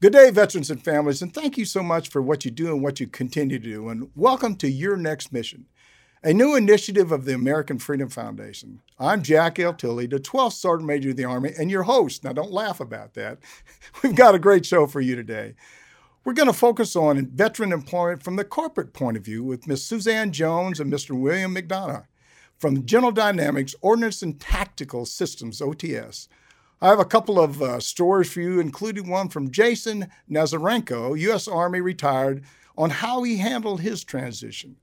Good day, veterans and families, and thank you so much for what you do and what you continue to do. And welcome to Your Next Mission, a new initiative of the American Freedom Foundation. I'm Jack L. Tilley, the 12th Sergeant Major of the Army, and your host. Now, don't laugh about that. We've got a great show for you today. We're going to focus on veteran employment from the corporate point of view with Ms. Suzanne Jones and Mr. William McDonough from General Dynamics Ordnance and Tactical Systems, OTS. I have a couple of uh, stories for you, including one from Jason Nazarenko, U.S. Army retired, on how he handled his transition.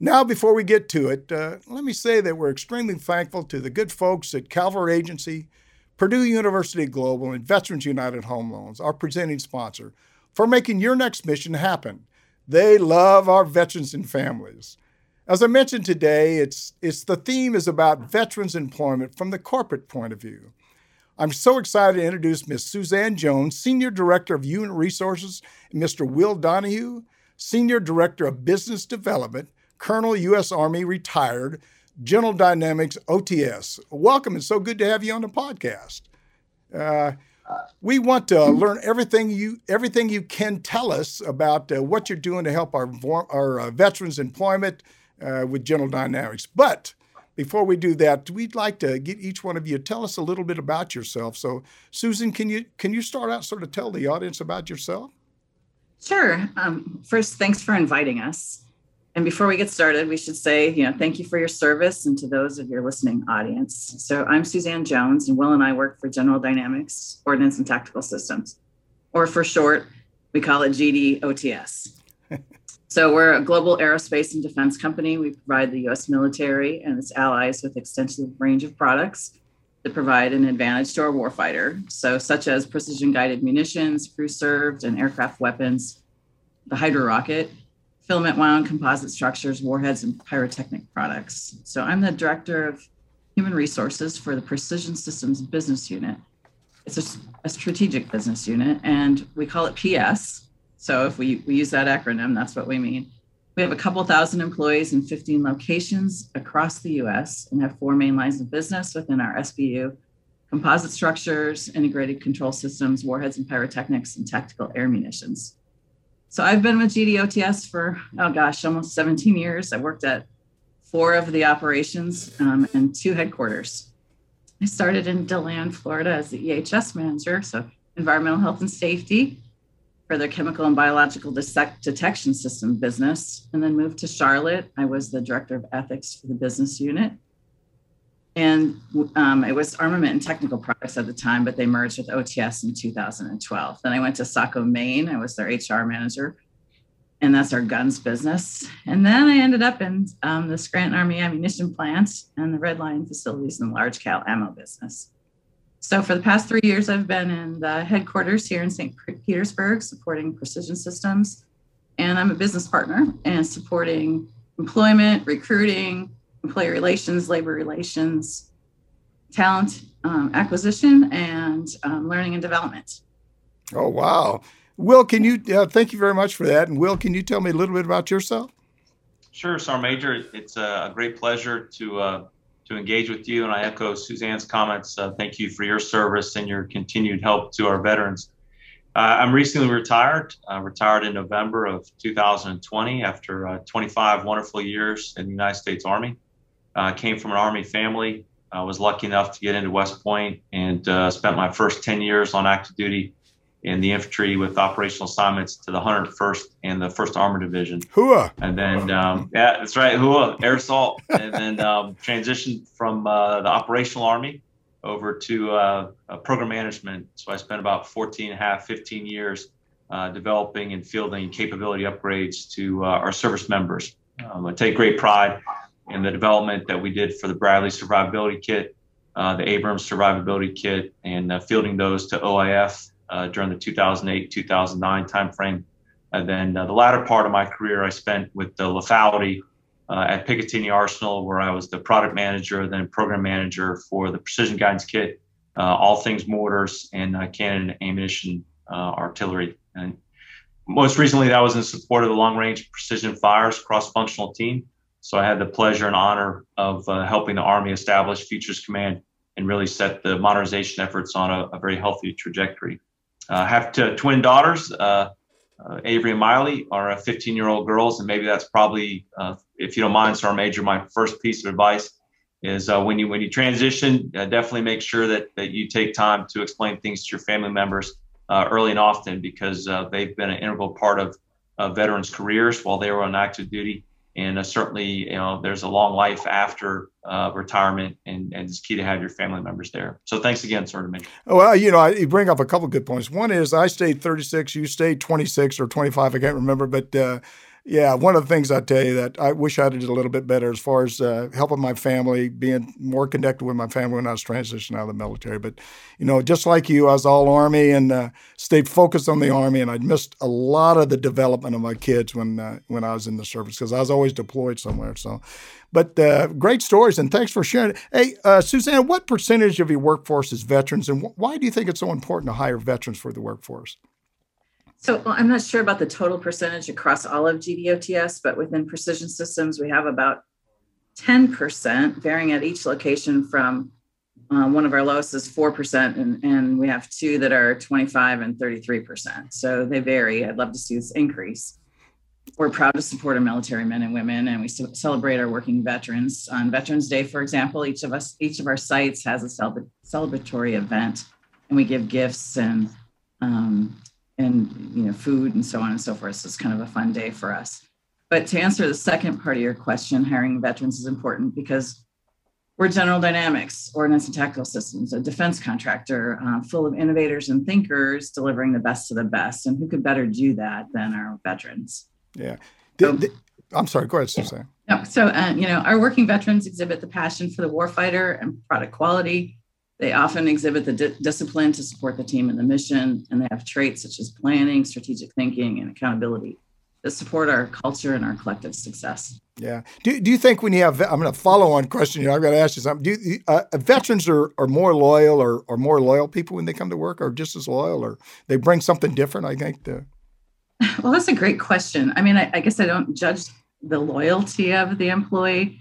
Now, before we get to it, uh, let me say that we're extremely thankful to the good folks at Calvary Agency, Purdue University Global, and Veterans United Home Loans, our presenting sponsor, for making your next mission happen. They love our veterans and families. As I mentioned today, it's, it's the theme is about veterans employment from the corporate point of view. I'm so excited to introduce Ms. Suzanne Jones, Senior Director of Human Resources, and Mr. Will Donahue, Senior Director of Business Development, Colonel, U.S. Army, retired, General Dynamics, OTS. Welcome. It's so good to have you on the podcast. Uh, we want to learn everything you everything you can tell us about uh, what you're doing to help our our uh, veterans employment uh, with General Dynamics. But before we do that, we'd like to get each one of you tell us a little bit about yourself. So, Susan, can you can you start out sort of tell the audience about yourself? Sure. Um, first, thanks for inviting us. And before we get started, we should say, you know, thank you for your service and to those of your listening audience. So I'm Suzanne Jones, and Will and I work for General Dynamics Ordnance and Tactical Systems, or for short, we call it GDOTS. So we're a global aerospace and defense company. We provide the U.S. military and its allies with extensive range of products that provide an advantage to our warfighter. So such as precision guided munitions, crew served, and aircraft weapons, the Hydra rocket, filament wound composite structures, warheads, and pyrotechnic products. So I'm the director of human resources for the Precision Systems Business Unit. It's a, a strategic business unit, and we call it PS so if we, we use that acronym, that's what we mean. We have a couple thousand employees in 15 locations across the US and have four main lines of business within our SBU composite structures, integrated control systems, warheads and pyrotechnics, and tactical air munitions. So I've been with GDOTS for, oh gosh, almost 17 years. I worked at four of the operations um, and two headquarters. I started in DeLand, Florida as the EHS manager, so environmental health and safety for their chemical and biological detection system business, and then moved to Charlotte. I was the director of ethics for the business unit. And um, it was armament and technical products at the time, but they merged with OTS in 2012. Then I went to Saco, Maine. I was their HR manager, and that's our guns business. And then I ended up in um, the Scranton Army ammunition plant and the Red Lion facilities and large cal ammo business. So for the past three years, I've been in the headquarters here in St. Petersburg supporting precision systems. And I'm a business partner and supporting employment, recruiting, employee relations, labor relations, talent um, acquisition, and um, learning and development. Oh, wow. Will, can you, uh, thank you very much for that. And Will, can you tell me a little bit about yourself? Sure, Sergeant Major. It's a great pleasure to uh, to engage with you. And I echo Suzanne's comments. Uh, thank you for your service and your continued help to our veterans. Uh, I'm recently retired, uh, retired in November of 2020 after uh, 25 wonderful years in the United States Army. I uh, came from an Army family. I was lucky enough to get into West Point and uh, spent my first 10 years on active duty in the infantry with operational assignments to the 101st and the 1st Armored Division. Hooah. And then, um, yeah, that's right, Hooah, air assault. and then um, transitioned from uh, the operational army over to uh, program management. So I spent about 14 and a half, 15 years uh, developing and fielding capability upgrades to uh, our service members. Um, I take great pride in the development that we did for the Bradley Survivability Kit, uh, the Abrams Survivability Kit, and uh, fielding those to OIF uh, during the 2008 2009 timeframe. And then uh, the latter part of my career, I spent with the lethality uh, at Picatinny Arsenal, where I was the product manager, then program manager for the precision guidance kit, uh, all things mortars and uh, cannon ammunition uh, artillery. And most recently, that was in support of the long range precision fires cross functional team. So I had the pleasure and honor of helping the Army establish Futures Command and really set the modernization efforts on a, a very healthy trajectory. Uh, have to, twin daughters. Uh, uh, Avery and Miley are 15 year old girls, and maybe that's probably, if you don't mind, Sergeant Major, my first piece of advice is when you when you transition, definitely make sure that that you take time to explain things to your family members early and often because they've been an integral part of veterans' careers while they were on active duty and uh, certainly you know there's a long life after uh, retirement and, and it's key to have your family members there. So thanks again sir to well you know you bring up a couple good points. One is i stayed 36 you stayed 26 or 25 i can't remember but uh, yeah, one of the things I tell you that I wish I did a little bit better as far as uh, helping my family, being more connected with my family when I was transitioning out of the military. But you know, just like you, I was all Army and uh, stayed focused on the Army, and I missed a lot of the development of my kids when uh, when I was in the service because I was always deployed somewhere. So, but uh, great stories, and thanks for sharing. Hey, uh, Suzanne, what percentage of your workforce is veterans, and why do you think it's so important to hire veterans for the workforce? So well, I'm not sure about the total percentage across all of GDOTS, but within Precision Systems, we have about 10%, varying at each location from um, one of our lowest is 4%, and, and we have two that are 25 and 33%. So they vary. I'd love to see this increase. We're proud to support our military men and women, and we celebrate our working veterans. On Veterans Day, for example, each of us, each of our sites has a celebratory event, and we give gifts and um, and you know food and so on and so forth. So it's kind of a fun day for us. But to answer the second part of your question, hiring veterans is important because we're General Dynamics, Ordnance and Tactical Systems, a defense contractor uh, full of innovators and thinkers delivering the best of the best. And who could better do that than our veterans? Yeah. So, I'm sorry, go ahead, Suzanne. No, so, uh, you know, our working veterans exhibit the passion for the warfighter and product quality, they often exhibit the di- discipline to support the team and the mission, and they have traits such as planning, strategic thinking, and accountability that support our culture and our collective success. Yeah. Do, do you think when you have, I'm going to follow on question here, I've got to ask you something. Do you, uh, veterans are, are more loyal or are more loyal people when they come to work or just as loyal or they bring something different, I think? To... Well, that's a great question. I mean, I, I guess I don't judge the loyalty of the employee,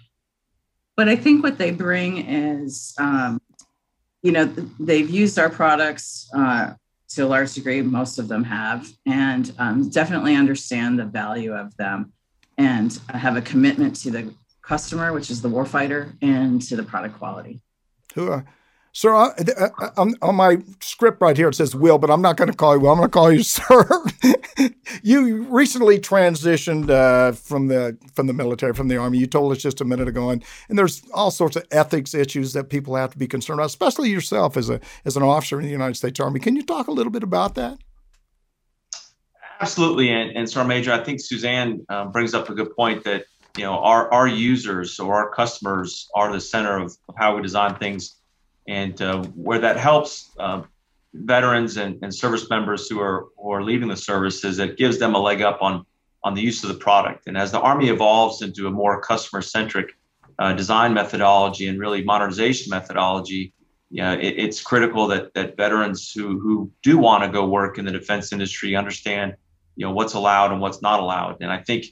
but I think what they bring is um, you know, they've used our products uh, to a large degree, most of them have, and um, definitely understand the value of them and have a commitment to the customer, which is the warfighter, and to the product quality. Who are Sir, I, I, on, on my script right here, it says Will, but I'm not going to call you Will. I'm going to call you Sir. you recently transitioned uh, from the from the military, from the army. You told us just a minute ago, and, and there's all sorts of ethics issues that people have to be concerned about, especially yourself as a as an officer in the United States Army. Can you talk a little bit about that? Absolutely, and, and Sergeant Major, I think Suzanne uh, brings up a good point that you know our our users or our customers are the center of, of how we design things and uh, where that helps uh, veterans and, and, service members who are who are leaving the service is it gives them a leg up on on the use of the product. And as the Army evolves into a more customer centric uh, design methodology and really modernization methodology, yeah, it, it's critical that that veterans who who do want to go work in the defense industry understand you know what's allowed and what's not allowed. And I think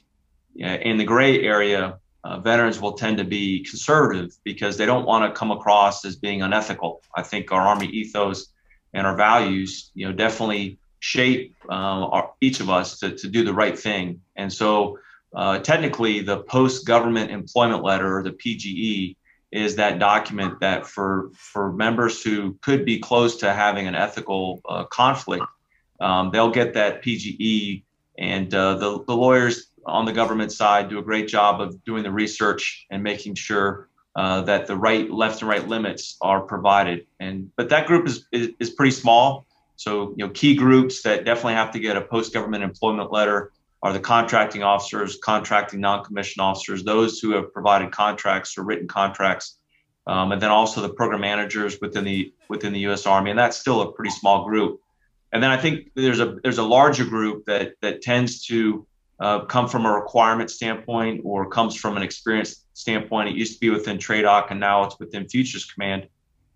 in the gray area, uh, veterans will tend to be conservative because they don't want to come across as being unethical. I think our Army ethos and our values, you know, definitely shape uh, our, each of us to, to do the right thing. And so, uh, technically, the post government employment letter, the PGE, is that document that for for members who could be close to having an ethical uh, conflict, um, they'll get that PGE, and uh, the the lawyers on the government side do a great job of doing the research and making sure uh, that the right left and right limits are provided. And but that group is, is, is pretty small. So you know key groups that definitely have to get a post government employment letter are the contracting officers, contracting non-commissioned officers, those who have provided contracts or written contracts, um, and then also the program managers within the within the U.S. Army, and that's still a pretty small group. And then I think there's a there's a larger group that that tends to uh, come from a requirement standpoint or comes from an experience standpoint. It used to be within TRADOC and now it's within Futures Command.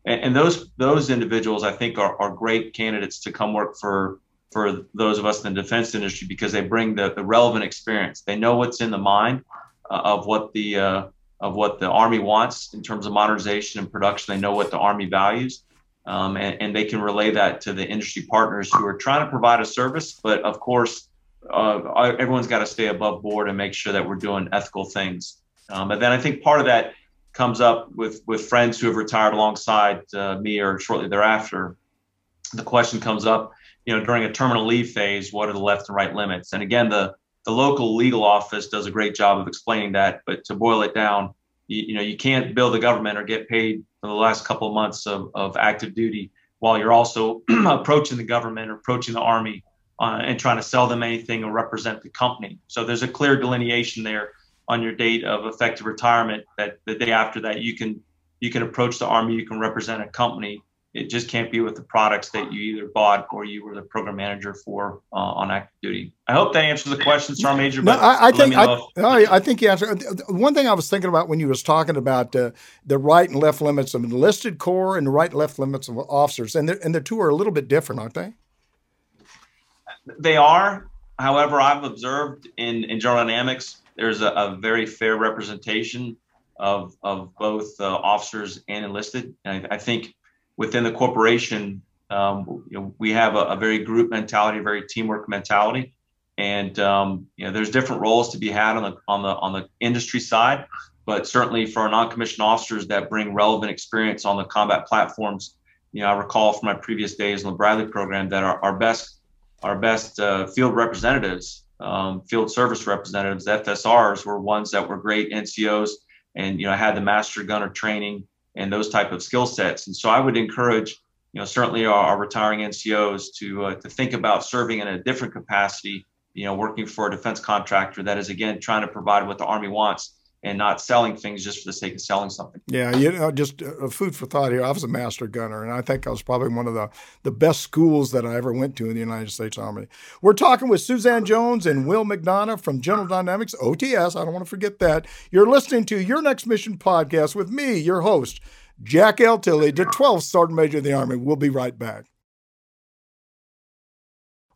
And, and those those individuals, I think, are, are great candidates to come work for for those of us in the defense industry because they bring the, the relevant experience. They know what's in the mind uh, of what the uh, of what the Army wants in terms of modernization and production. They know what the Army values. um, and, and, they can relay that to the industry partners who are trying to provide a service. But of course, uh, everyone's got to stay above board and make sure that we're doing ethical things. Um, and then I think part of that comes up with with friends who have retired alongside uh, me or shortly thereafter. The question comes up, you know, during a terminal leave phase, what are the left and right limits? And again, the the local legal office does a great job of explaining that. But to boil it down, you, you know, you can't bill the government or get paid for the last couple of months of, of active duty while you're also approaching the government or approaching the army uh, and trying to sell them anything or represent the company. So there's a clear delineation there on your date of effective retirement that the day after that you can you can approach the army, you can represent a company. It just can't be with the products that you either bought or you were the program manager for uh, on active duty. I hope that answers the question, Sergeant Major. No, I, I think I, I, I, think you answered. One thing I was thinking about when you was talking about uh, the right and left limits of enlisted corps and the right and left limits of officers, and and the two are a little bit different, aren't they? They are. However, I've observed in, in General Dynamics, there's a, a very fair representation of, of both uh, officers and enlisted. And I, I, think within the corporation, um, you know, we have a, a, very group mentality, very teamwork mentality. And um, you know, there's different roles to be had on the on the on the industry side, but certainly for our non-commissioned officers that bring relevant experience on the combat platforms, you know, I recall from my previous days in the Bradley program that our, our best our best uh, field representatives, um, field service representatives, FSRs, were ones that were great NCOs and you know had the master gunner training and those type of skill sets. And so I would encourage, you know, certainly our, our retiring NCOs to uh, to think about serving in a different capacity. You know, working for a defense contractor that is again trying to provide what the Army wants and not selling things just for the sake of selling something. Yeah, you know, just a food for thought here. I was a master gunner, and I think I was probably one of the, the best schools that I ever went to in the United States Army. We're talking with Suzanne Jones and Will McDonough from General Dynamics, OTS. I don't want to forget that. You're listening to Your Next Mission podcast with me, your host, Jack L. Tilley, the 12th Sergeant Major of the Army. We'll be right back.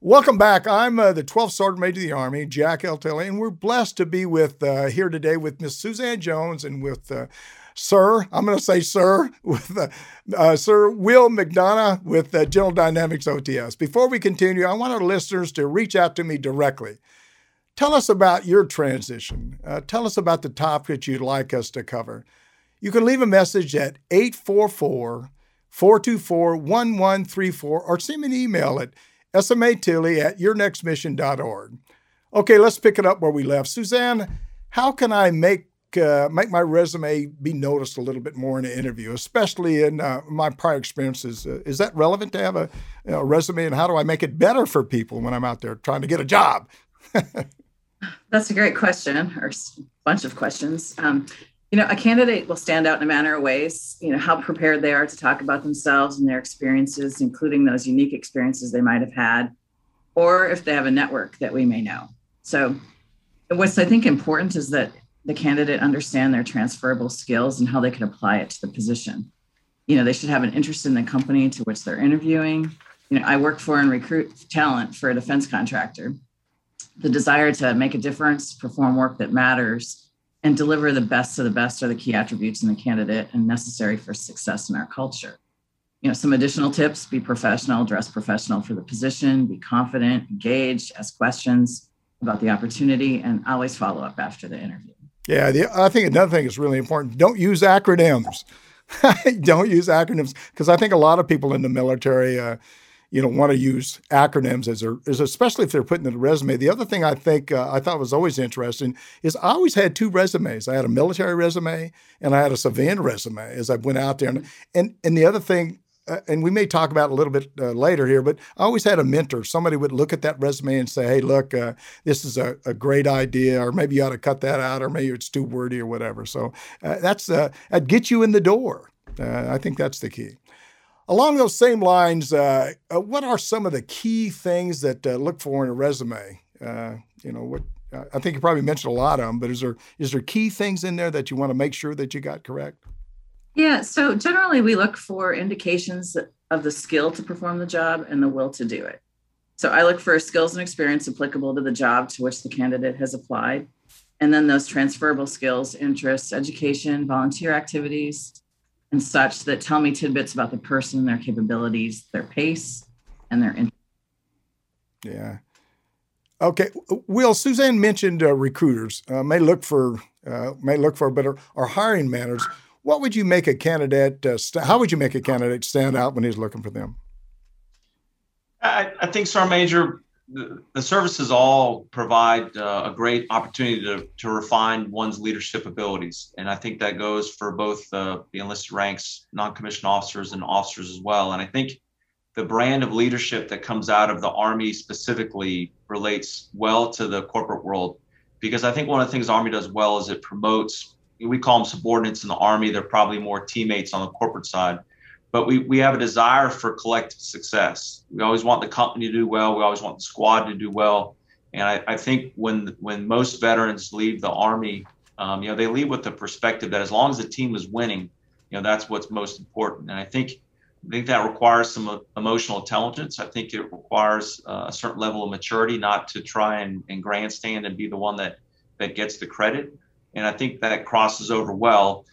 Welcome back. I'm uh, the 12th Sergeant Major of the Army, Jack L. Tilley, and we're blessed to be with uh, here today with Miss Suzanne Jones and with uh, Sir, I'm going to say Sir, with uh, uh, Sir Will McDonough with uh, General Dynamics OTS. Before we continue, I want our listeners to reach out to me directly. Tell us about your transition. tell us about the topics you'd like us to cover. You can leave a message at 844 424 1134 or send me an email at SMA Tilley at yournextmission.org. Okay, let's pick it up where we left. Suzanne, how can I make uh, make my resume be noticed a little bit more in an interview, especially in uh, my prior experiences? Uh, is that relevant to have a, you know, resume, and how do I make it better for people when I'm out there trying to get a job? That's a great question, or a bunch of questions. Um, you know, a candidate will stand out in a manner of ways, you know, how prepared they are to talk about themselves and their experiences, including those unique experiences they might have had, or if they have a network that we may know. So, what's I think important is that the candidate understand their transferable skills and how they can apply it to the position. You know, they should have an interest in the company to which they're interviewing. You know, I work for and recruit talent for a defense contractor. The desire to make a difference, perform work that matters, and deliver the best of the best are the key attributes in the candidate and necessary for success in our culture. You know, some additional tips be professional, dress professional for the position, be confident, engaged, ask questions about the opportunity, and always follow up after the interview. Yeah, the, I think another thing is really important don't use acronyms. don't use acronyms because I think a lot of people in the military, uh, you know want to use acronyms as as especially if they're putting in a resume. The other thing I think uh, I thought was always interesting is I always had two resumes. I had a military resume and I had a civilian resume as I went out there. And and, and the other thing. Uh, and we may talk about a little bit uh, later here, but I always had a mentor. Somebody would look at that resume and say, "Hey, look, uh, this is a, a, great idea, or maybe you ought to cut that out, or maybe it's too wordy, or whatever." So uh, that's uh, that gets you in the door. I think that's the key. Along those same lines, uh, uh, what are some of the key things that uh, look for in a resume? Uh, you know, what I think you probably mentioned a lot of them, but is there is there key things in there that you want to make sure that you got correct? Yeah. So generally, we look for indications of the skill to perform the job and the will to do it. So I look for skills and experience applicable to the job to which the candidate has applied, and then those transferable skills, interests, education, volunteer activities, and such that tell me tidbits about the person, their capabilities, their pace, and their interest. Yeah. Okay. Will Suzanne mentioned uh, recruiters uh, may look for uh, may look for better or hiring managers. What would you make a candidate? Uh, st- how would you make a candidate stand out when he's looking for them? I, I think Sergeant Major, the, services all provide uh, a great opportunity to, to refine one's leadership abilities. And I think that goes for both uh, the enlisted ranks, non commissioned officers, and officers as well. And I think the brand of leadership that comes out of the Army specifically relates well to the corporate world. Because I think one of the things Army does well is it promotes, we call them subordinates in the Army, they're probably more teammates on the corporate side but we, we have a desire for collective success. We always want the company to do well. We always want the squad to do well. And I, I think when when most veterans leave the Army, um, you know, they leave with the perspective that as long as the team is winning, you know, that's what's most important. And I think I think that requires some emotional intelligence. I think it requires uh, a certain level of maturity, not to try and, and grandstand and be the one that that gets the credit. And I think that crosses over well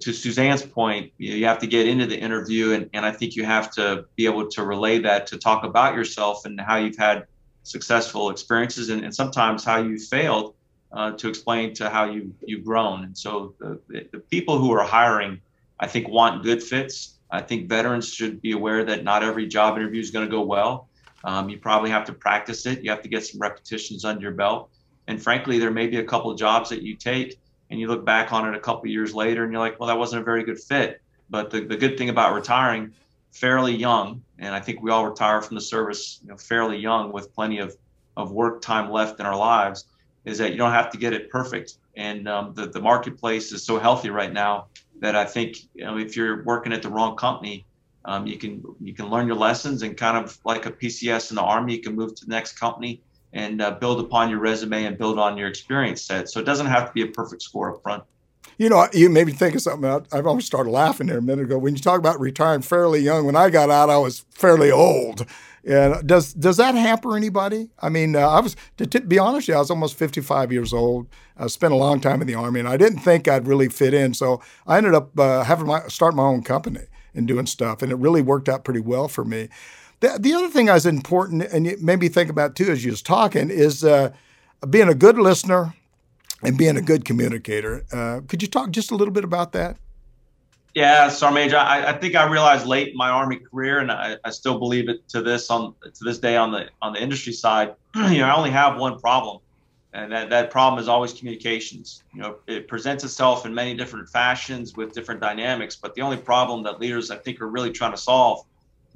to Suzanne's point, you have to get into the interview, and, and I think you have to be able to relay that to talk about yourself and how you've had successful experiences and, and sometimes how you failed uh, to explain to how you, you've grown. And so the, the people who are hiring, I think, want good fits. I think veterans should be aware that not every job interview is going to go well. Um, you probably have to practice it. You have to get some repetitions under your belt. And frankly, there may be a couple jobs that you take and you look back on it a couple years later and you're like, well, that wasn't a very good fit. But the, the good thing about retiring fairly young, and I think we all retire from the service you know, fairly young with plenty of, of work time left in our lives, is that you don't have to get it perfect. And um, the, the marketplace is so healthy right now that I think you know, if you're working at the wrong company, um, you can you can learn your lessons and kind of like a PCS in the Army, you can move to the next company and uh, build upon your resume and build on your experience set. So it doesn't have to be a perfect score up front. You know, you made me think of something. I've almost started laughing there a minute ago. When you talk about retiring fairly young, when I got out, I was fairly old. And does does that hamper anybody? I mean, uh, I was to, to, be honest, yeah, I was almost 55 years old. I spent a long time in the army, and I didn't think I'd really fit in. So I ended up uh, having my start my own company and doing stuff, and it really worked out pretty well for me. The, the other thing that's important, and it made me think about too as you was talking, is uh, being a good listener and being a good communicator. Uh, could you talk just a little bit about that? Yeah, Major, I, I, think I realized late in my Army career, and I, I, still believe it to this on to this day on the on the industry side. you know, I only have one problem, and that, that problem is always communications. You know, it presents itself in many different fashions with different dynamics, but the only problem that leaders I think are really trying to solve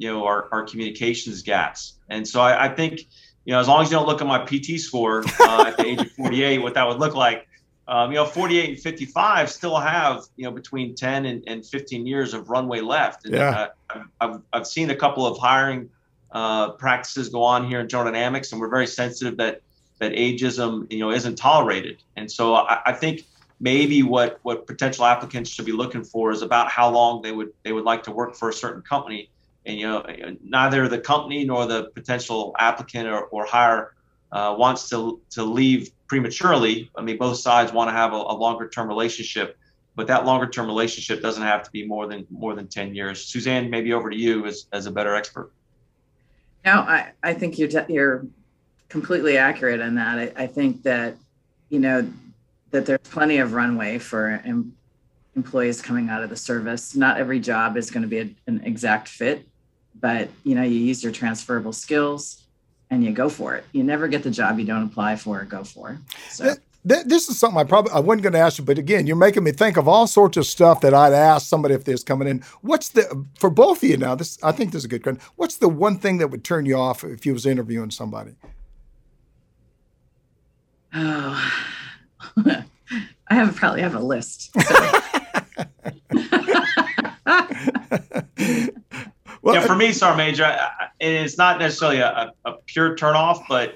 you know our, our communications gaps. And so I, I think you know as long as you don't look at my pt score uh, at the age of 48 what that would look like um, you know 48 and 55 still have you know between 10 and, and 15 years of runway left. And yeah. uh, I've, I've seen a couple of hiring uh, practices go on here in general dynamics and we're very sensitive that that ageism you know isn't tolerated. And so I, I think maybe what what potential applicants should be looking for is about how long they would they would like to work for a certain company and you know neither the company nor the potential applicant or, or hire uh, wants to to leave prematurely. I mean, both sides want to have a, a longer term relationship, but that longer term relationship doesn't have to be more than more than ten years. Suzanne, maybe over to you as as a better expert. No, I I think you're you're completely accurate in that. I, I think that you know that there's plenty of runway for em- employees coming out of the service. Not every job is going to be a, an exact fit but you know you use your transferable skills and you go for it you never get the job you don't apply for or go for so this is something I probably I wasn't going to ask you, but again, you're making me think of all sorts of stuff that I'd ask somebody if there's coming in. What's the for both of you now? This I think this is a good question. What's the one thing that would turn you off if you was interviewing somebody? Oh, I have probably have a list. So. Well, yeah, for me, Sergeant Major, it's not necessarily a, a pure turnoff, but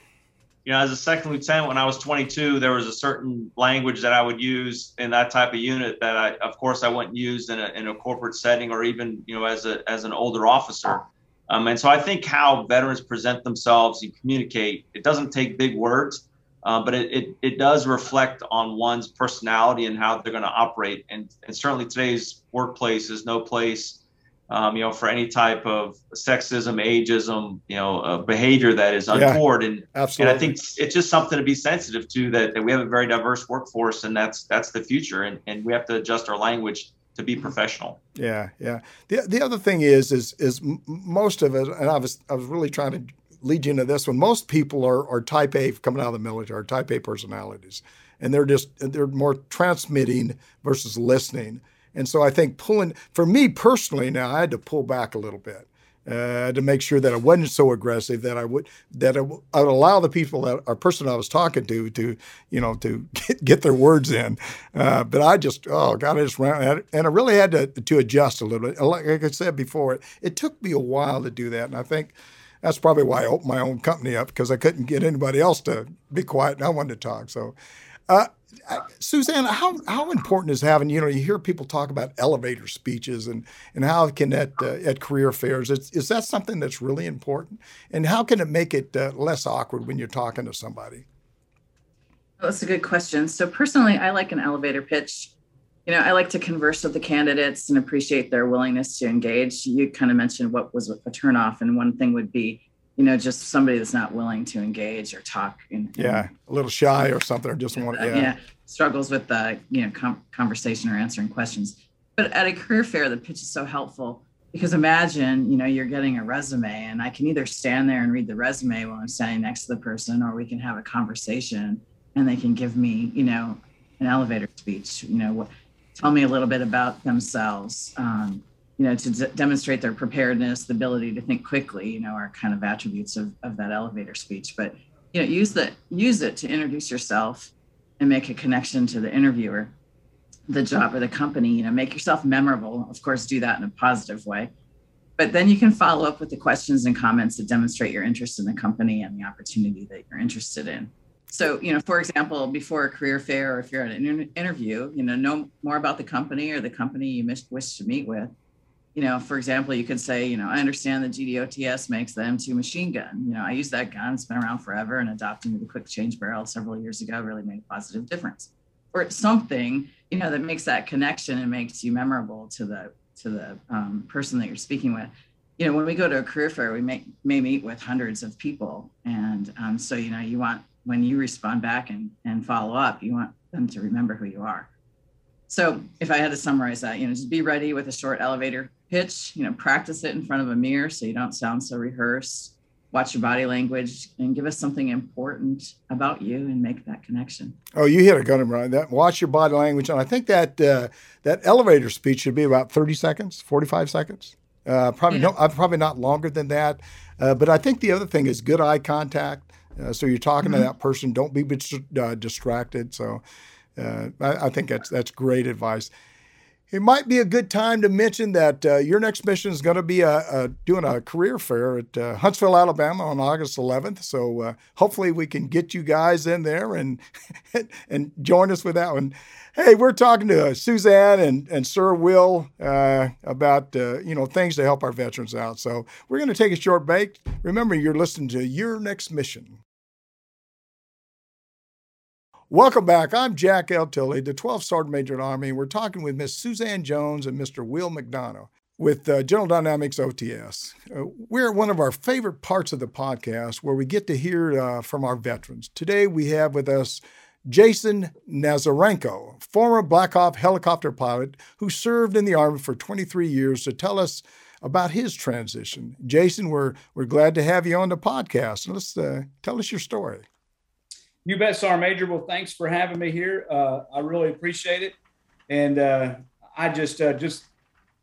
you know, as a second lieutenant, when I was 22, there was a certain language that I would use in that type of unit that I, of course, I wouldn't use in a, in a corporate setting or even, you know, as a, as an older officer. Um, and so I think how veterans present themselves and communicate, it doesn't take big words. uh, but it, it, it does reflect on one's personality and how they're going to operate. And, and certainly today's workplace is no place, um, you know, for any type of sexism, ageism, you know, uh, behavior that is untoward. Yeah, and, absolutely. and I think it's just something to be sensitive to that, that we have a very diverse workforce and that's, that's the future. And, and we have to adjust our language to be professional. Yeah, yeah. The, the other thing is, is, is most of it, and I was, I was really trying to lead you into this one. Most people are, are type A coming out of the military, type A personalities, and they're just they're more transmitting versus listening. And so I think pulling for me personally now, I had to pull back a little bit. Uh, to make sure that I wasn't so aggressive that I would that I, would allow the people that our person I was talking to to you know to get, get their words in. Uh, but I just oh god I just ran and I really had to to adjust a little bit. Like I said before, it, it took me a while to do that, and I think that's probably why I opened my own company up because I couldn't get anybody else to be quiet and I wanted to talk. So, uh, Suzanne, how how important is having you know you hear people talk about elevator speeches and and how can that uh, at career fairs is, is that something that's really important and how can it make it uh, less awkward when you're talking to somebody? Well, that's a good question. So personally, I like an elevator pitch you know, I like to converse with the candidates and appreciate their willingness to engage. You kind of mentioned what was a turnoff, and one thing would be, you know, just somebody that's not willing to engage or talk. And, yeah, a little shy or something, or just want, yeah. yeah, struggles with the, you know, com- conversation or answering questions. But at a career fair, the pitch is so helpful because imagine, you know, you're getting a resume, and I can either stand there and read the resume while I'm standing next to the person, or we can have a conversation, and they can give me, you know, an elevator speech. You know, what tell me a little bit about themselves. Um, you know, to d- demonstrate their preparedness, the ability to think quickly, you know, are kind of attributes of, of that elevator speech. But you know, use that use it to introduce yourself and make a connection to the interviewer, the job or the company. You know, make yourself memorable. Of course, do that in a positive way. But then you can follow up with the questions and comments that demonstrate your interest in the company and the opportunity that you're interested in so you know for example before a career fair or if you're at an interview you know know more about the company or the company you wish to meet with you know for example you could say you know i understand the gdots makes the m2 machine gun. You know i use that gun it's been around forever and adopting the quick change barrel several years ago really made a positive difference. Or it's something you know that makes that connection and makes you memorable to the to the um, person that you're speaking with. You know when we go to a career fair we may may meet with hundreds of people and um, so you know you want when you respond back and, and follow up, you want them to remember who you are. So if I had to summarize that, you know, just be ready with a short elevator pitch, you know, practice it in front of a mirror so you don't sound so rehearsed. Watch your body language and give us something important about you and make that connection. Oh, you hit a gun right. That watch your body language, and I think that uh, that elevator speech should be about thirty seconds, forty five seconds. Uh, probably yeah. no, uh, probably not longer than that. Uh, but I think the other thing is good eye contact. Uh, so you're talking mm-hmm. to that person. Don't be uh, distracted. So uh, I, I, think that's that's great advice. It might be a good time to mention that uh, your next mission is going to be a, a, doing a career fair at uh, Huntsville, Alabama on August 11th. So uh, hopefully we can get you guys in there and and join us with that one. Hey, we're talking to Suzanne and, and Sir Will uh, about uh, you know things to help our veterans out. So we're going to take a short break. Remember, you're listening to Your Next Mission. Welcome back. I'm Jack L. Tilley, the 12th Sergeant Major in the Army, and we're talking with Miss Suzanne Jones and Mr. Will McDonough with uh, General Dynamics OTS. Uh, we're at one of our favorite parts of the podcast where we get to hear uh, from our veterans. Today we have with us Jason Nazarenko, former Black Hawk helicopter pilot who served in the Army for 23 years, to tell us about his transition. Jason, we're, we're glad to have you on the podcast. Let's uh, tell us your story. You bet, Sergeant Major. Well, thanks for having me here. Uh, I really appreciate it, and uh, I just uh, just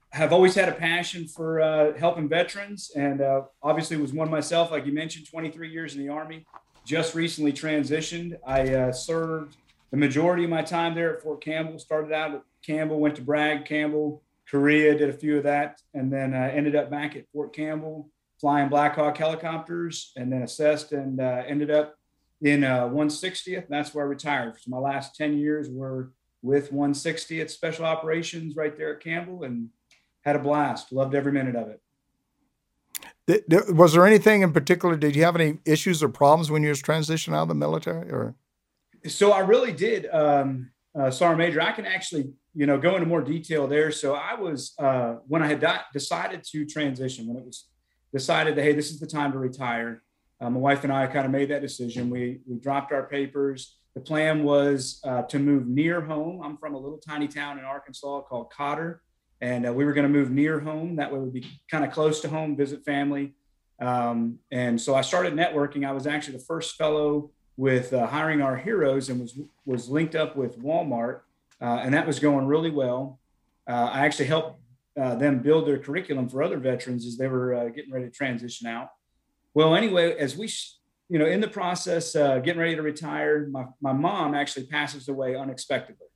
have always had a passion for uh, helping veterans, and uh, obviously was one myself. Like you mentioned, 23 years in the Army. Just recently transitioned. I uh, served the majority of my time there at Fort Campbell. Started out at Campbell, went to Bragg, Campbell, Korea, did a few of that, and then ended up back at Fort Campbell flying Black Hawk helicopters, and then assessed and ended up in uh, 160th. That's where I retired. So my last 10 years were with 160th Special Operations right there at Campbell and had a blast. Loved every minute of it. Was there anything in particular? Did you have any issues or problems when you was transitioning out of the military? Or so I really did, um, uh, Sergeant Major. I can actually, you know, go into more detail there. So I was uh, when I had di- decided to transition, when it was decided that hey, this is the time to retire. Uh, my wife and I kind of made that decision. We we dropped our papers. The plan was uh, to move near home. I'm from a little tiny town in Arkansas called Cotter, and uh, we were going to move near home. That way, we'd be kind of close to home, visit family. Um, and so I started networking. I was actually the first fellow with uh, hiring our heroes and was was linked up with Walmart, uh, and that was going really well. Uh, I actually helped them build their curriculum for other veterans as they were getting ready to transition out. Well, anyway, as we, you know, in the process, uh, getting ready to retire, my, my mom actually passes away unexpectedly.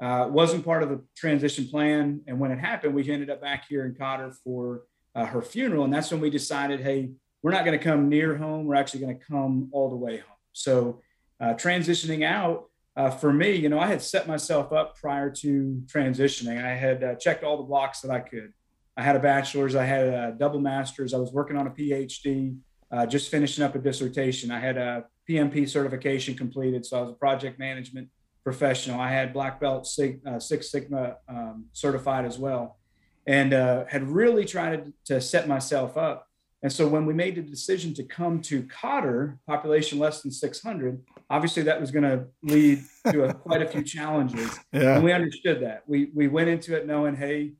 wasn't part of the transition plan, and when it happened, we ended up back here in Cotter for her funeral, and that's when we decided, hey, we're not going to come near home. We're actually going to come all the way home. So uh, transitioning out uh, for me, you know, I had set myself up prior to transitioning. I had uh, checked all the blocks that I could. I had a bachelor's, I had a double master's, I was working on a PhD, uh, just finishing up a dissertation. I had a PMP certification completed, so I was a project management professional. I had black belt Sig, uh, Six Sigma um, certified as well, and uh, had really tried to set myself up and so when we made the decision to come to Cotter, population less than 600, obviously that was going to lead to a, quite a few challenges. Yeah. And we understood that. We, we went into it knowing, hey,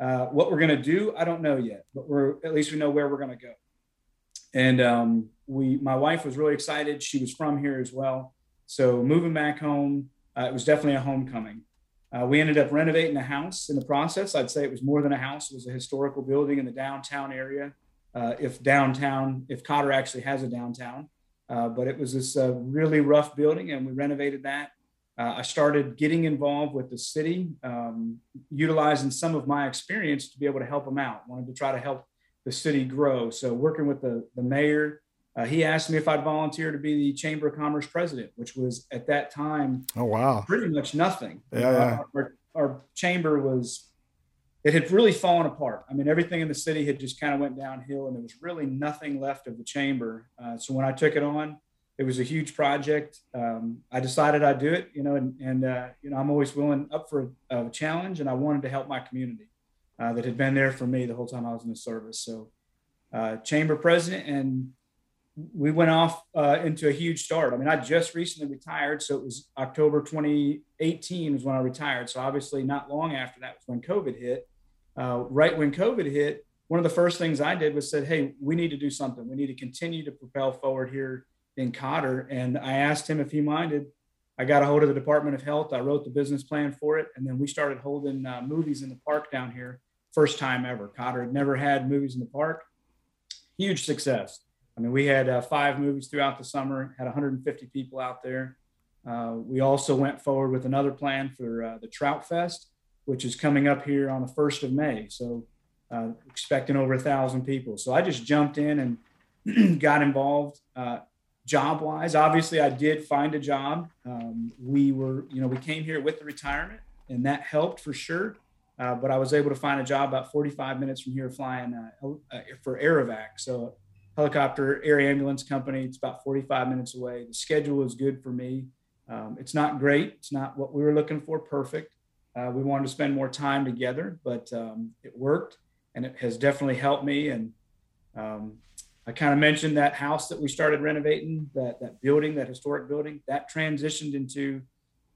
uh, what we're going to do, I don't know yet, but we're at least we know where we're going to go. And um, we, my wife was really excited. She was from here as well. So moving back home, uh, it was definitely a homecoming. Uh, we ended up renovating a house in the process. I'd say it was more than a house; it was a historical building in the downtown area uh, if downtown, if Cotter actually has a downtown. Uh, but it was this uh, really rough building, and we renovated that. Uh, I started getting involved with the city, um, utilizing some of my experience to be able to help them out. Wanted to try to help the city grow. So working with the the mayor, uh, he asked me if I'd volunteer to be the Chamber of Commerce president, which was at that time, oh wow, pretty much nothing. Yeah, yeah. Our, our chamber was it had really fallen apart. I mean, everything in the city had just kind of went downhill, and there was really nothing left of the chamber. Uh, so when I took it on, it was a huge project. Um, I decided I'd do it, you know, and, and uh, you know, I'm always willing up for a, a, challenge, and I wanted to help my community uh, that had been there for me the whole time I was in the service. So, uh, chamber president, and we went off uh, into a huge start. I mean, I just recently retired, so it was October 2018 is when I retired. So obviously, not long after that was when COVID hit uh, right when COVID hit, one of the first things I did was said, "Hey, we need to do something. We need to continue to propel forward here in Cotter." And I asked him if he minded. I got a hold of the Department of Health. I wrote the business plan for it, and then we started holding uh, movies in the park down here. First time ever. Cotter had never had movies in the park. Huge success. I mean, we had uh, five movies throughout the summer. Had 150 people out there. Uh, we also went forward with another plan for uh, the Trout Fest which is coming up here on the 1st of May. So, uh, expecting over a thousand people. So, I just jumped in and got involved. Uh, job wise, obviously, I did find a job. Um, we were, you know, we came here with the retirement, and that helped for sure. Uh, but I was able to find a job about 45 minutes from here flying uh, uh, for Air Evac. So, helicopter air ambulance company. It's about 45 minutes away. The schedule is good for me. Um, it's not great. It's not what we were looking for, perfect. Uh, we wanted to spend more time together, but um, it worked and it has definitely helped me. And um, I kind of mentioned that house that we started renovating, that, that building, that historic building, that transitioned into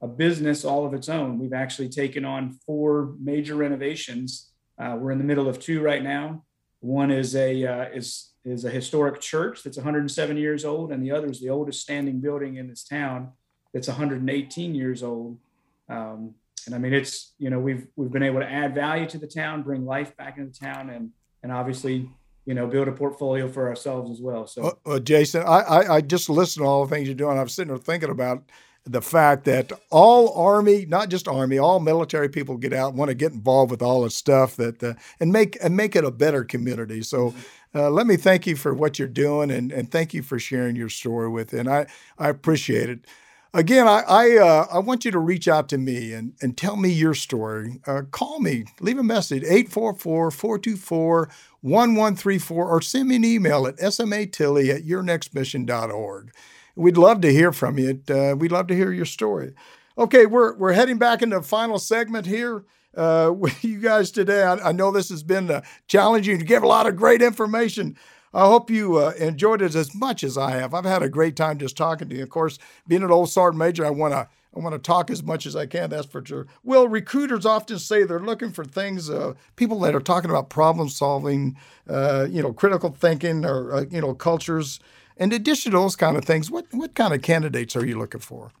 a business all of its own. We've actually taken on four major renovations. Uh, we're in the middle of two right now. One is a uh, is is a historic church that's 107 years old, and the other is the oldest standing building in this town that's 118 years old. Um, and I mean, it's you know we've we've been able to add value to the town, bring life back into the town, and and obviously you know build a portfolio for ourselves as well. So, uh, uh, Jason, I, I, I just listened to all the things you're doing. I'm sitting there thinking about the fact that all army, not just army, all military people get out want to get involved with all the stuff that uh, and make and make it a better community. So. Mm-hmm. Uh, let me thank you for what you're doing and, and thank you for sharing your story with it. And I, I appreciate it. Again, I I, uh, I want you to reach out to me and, and tell me your story. Uh, call me, leave a message, 844 424 1134, or send me an email at smatilley at yournextmission.org. We'd love to hear from you. Uh, we'd love to hear your story. Okay, we're we're heading back into the final segment here uh, with you guys today. I, I know this has been uh, challenging to give a lot of great information. I hope you uh, enjoyed it as much as I have. I've had a great time just talking to you. Of course, being an old sergeant major, I want to I want to talk as much as I can. That's for sure. Well, recruiters often say they're looking for things, uh, people that are talking about problem solving, uh, you know, critical thinking, or uh, you know, cultures. In addition to those kind of things, what what kind of candidates are you looking for?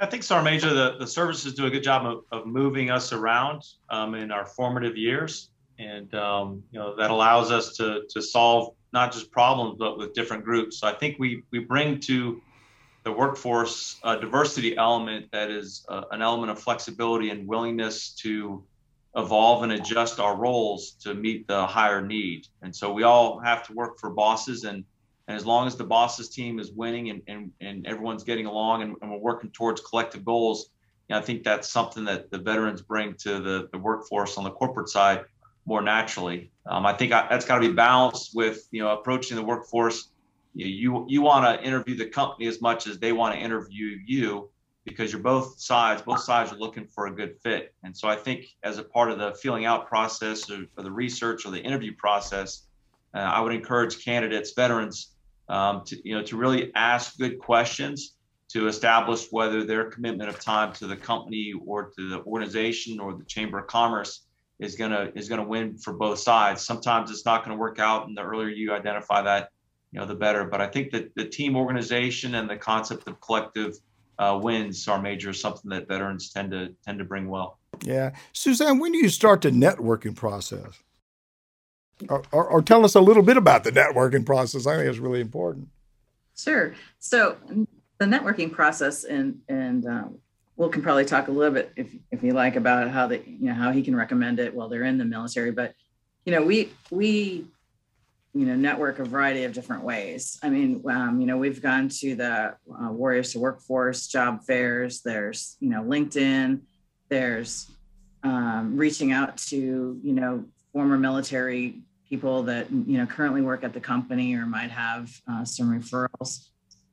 I think Major, the, the services do a good job of, of moving us around um, in our formative years. And, um, you know, that allows us to, to solve not just problems, but with different groups. So I think we, we bring to the workforce a diversity element that is uh, an element of flexibility and willingness to evolve and adjust our roles to meet the higher need. And so we all have to work for bosses and and as long as the boss's team is winning and, and, and everyone's getting along and, and we're working towards collective goals, you know, I think that's something that the veterans bring to the, the workforce on the corporate side more naturally. Um, I think I, that's got to be balanced with, you know, approaching the workforce you you, you want to interview the company as much as they want to interview you because you're both sides both sides are looking for a good fit and so i think as a part of the filling out process or, or the research or the interview process uh, i would encourage candidates veterans um, to you know to really ask good questions to establish whether their commitment of time to the company or to the organization or the chamber of commerce is gonna is gonna win for both sides sometimes it's not going to work out and the earlier you identify that you know, the better. But I think that the team organization and the concept of collective uh, wins are major something that veterans tend to tend to bring well. Yeah, Suzanne, when do you start the networking process? Or, or, or, tell us a little bit about the networking process. I think it's really important. Sure. So the networking process, and and um, Will can probably talk a little bit if if you like about how the you know how he can recommend it while they're in the military. But you know, we we you know network a variety of different ways i mean um, you know we've gone to the uh, warriors to workforce job fairs there's you know linkedin there's um, reaching out to you know former military people that you know currently work at the company or might have uh, some referrals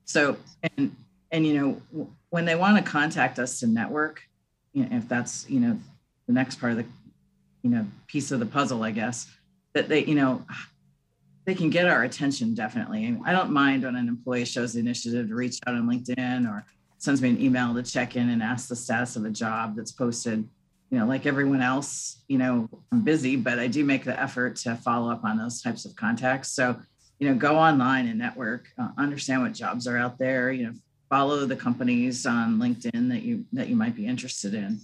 so and and you know when they want to contact us to network you know, if that's you know the next part of the you know piece of the puzzle i guess that they you know they can get our attention definitely. I don't mind when an employee shows the initiative to reach out on LinkedIn or sends me an email to check in and ask the status of a job that's posted. You know, like everyone else, you know, I'm busy, but I do make the effort to follow up on those types of contacts. So, you know, go online and network, uh, understand what jobs are out there. You know, follow the companies on LinkedIn that you that you might be interested in,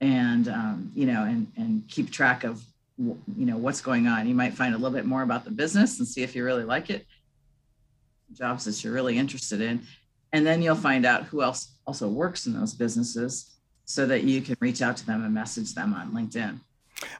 and um, you know, and and keep track of you know what's going on you might find a little bit more about the business and see if you really like it jobs that you're really interested in and then you'll find out who else also works in those businesses so that you can reach out to them and message them on linkedin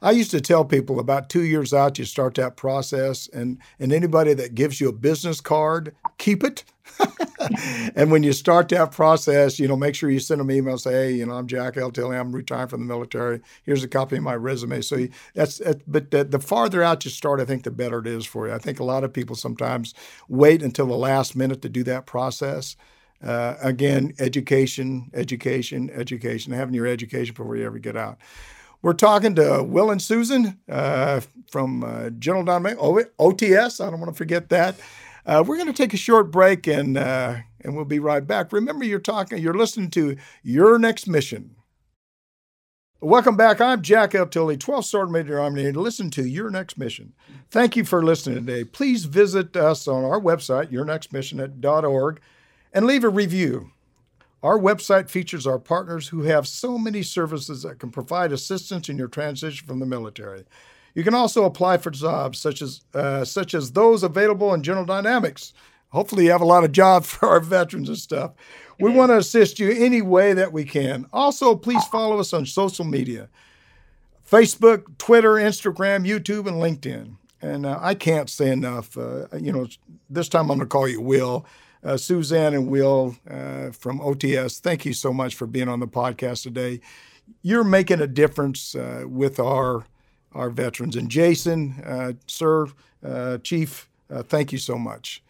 I used to tell people about two years out, you start that process, and and anybody that gives you a business card, keep it. and when you start that process, you know, make sure you send them an email, say, hey, you know, I'm Jack L. Tilley, I'm retired from the military. Here's a copy of my resume. So you, that's, that's but the, the farther out you start, I think the better it is for you. I think a lot of people sometimes wait until the last minute to do that process. Uh, again, education, education, education, having your education before you ever get out. We're talking to Will and Susan uh, from uh, General Dynamics, OTS. I don't want to forget that. Uh, we're going to take a short break and uh, and we'll be right back. Remember, you're talking, you're listening to Your Next Mission. Welcome back. I'm Jack L. Tilley, 12th Sergeant Major Army, to listen to Your Next Mission. Thank you for listening today. Please visit us on our website, yournextmission.org, and leave a review. Our website features our partners who have so many services that can provide assistance in your transition from the military. You can also apply for jobs such as uh, such as those available in General Dynamics. Hopefully, you have a lot of jobs for our veterans and stuff. We want to assist you any way that we can. Also, please follow us on social media Facebook, Twitter, Instagram, YouTube, and LinkedIn. And uh, I can't say enough. Uh, you know, this time I'm going to call you Will uh, Suzanne and Will uh, from OTS, thank you so much for being on the podcast today. You're making a difference uh, with our our veterans. And Jason, uh, sir, uh, Chief, uh, thank you so much.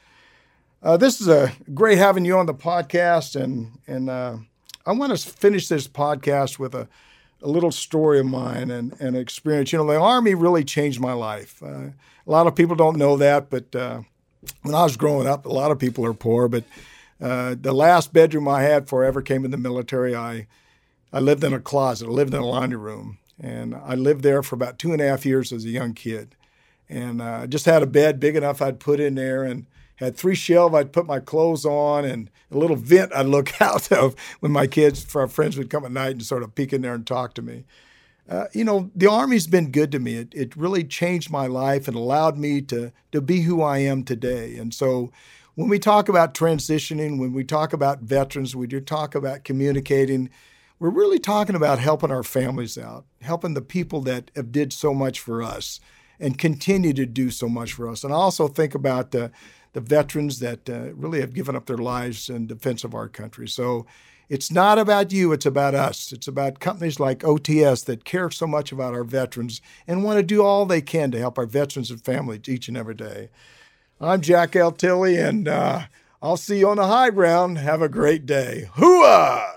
This is a great having you on the podcast, and and I want to finish this podcast with a, a little story of mine and an experience. You know, the Army really changed my life. Uh, a lot of people don't know that, but uh, when I was growing up, a lot of people are poor. But uh, the last bedroom I had forever came in the military, I I lived in a closet. I lived in a laundry room, and I lived there for about two and a half years as a young kid. And I uh, just had a bed big enough I'd put in there, and had three shelves I'd put my clothes on, and a little vent I'd look out of when my kids, our friends, would come at night and sort of peek in there and talk to me. Uh, you know, the Army's been good to me. It, it really changed my life and allowed me to, to be who I am today. And so when we talk about transitioning, when we talk about veterans, we do talk about communicating, we're really talking about helping our families out, helping the people that have did so much for us and continue to do so much for us. And I also think about the, the veterans that uh, really have given up their lives in defense of our country. So it's not about you, it's about us. It's about companies like OTS that care so much about our veterans and want to do all they can to help our veterans and families each and every day. I'm Jack L. Tilley, and uh, I'll see you on the high ground. Have a great day. Hooah!